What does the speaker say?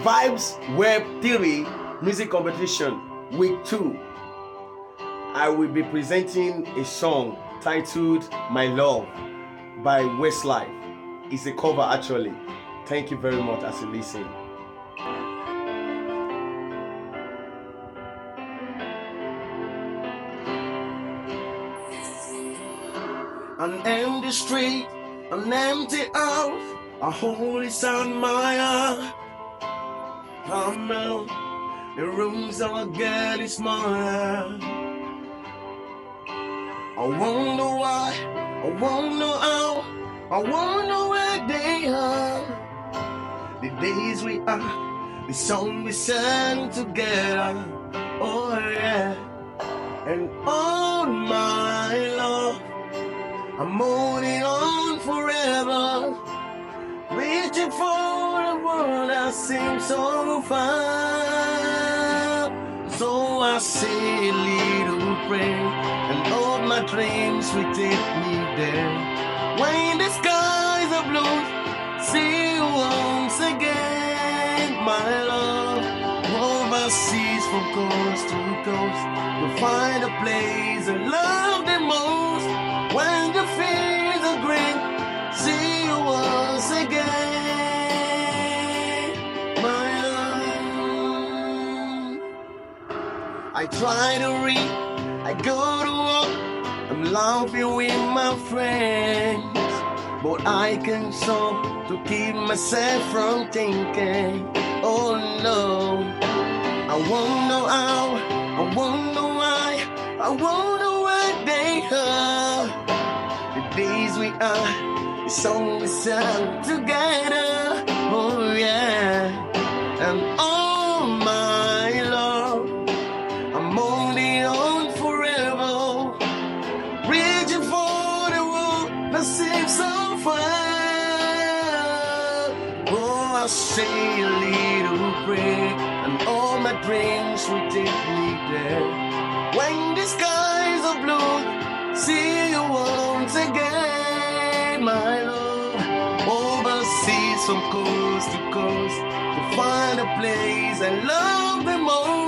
Vibes Web3 Music Competition Week 2. I will be presenting a song titled My Love by Westlife. It's a cover actually. Thank you very much as you listen. An empty street, an empty house, a holy sound my heart. Come out, the rooms are getting smaller. I wonder why, I wonder how, I wonder where they are. The days we are, the song we sang together. Oh yeah, and all my love. I'm holding on forever, reaching for that so far. So I say a little prayer, and all my dreams will take me there. When the skies are blue, see you once again, my love. Overseas from coast to coast, to find a place I love the most. I try to read, I go to work, I'm laughing with my friends, but I can so to keep myself from thinking. Oh no, I wonder how, I wonder why, I wonder where they are the days we are, song we sang together. Oh yeah, and all so far. Oh, I say a little prayer, and all my dreams will take me there. When the skies are blue, see you once again, my love. Oh, Overseas from coast to coast to find a place I love the most.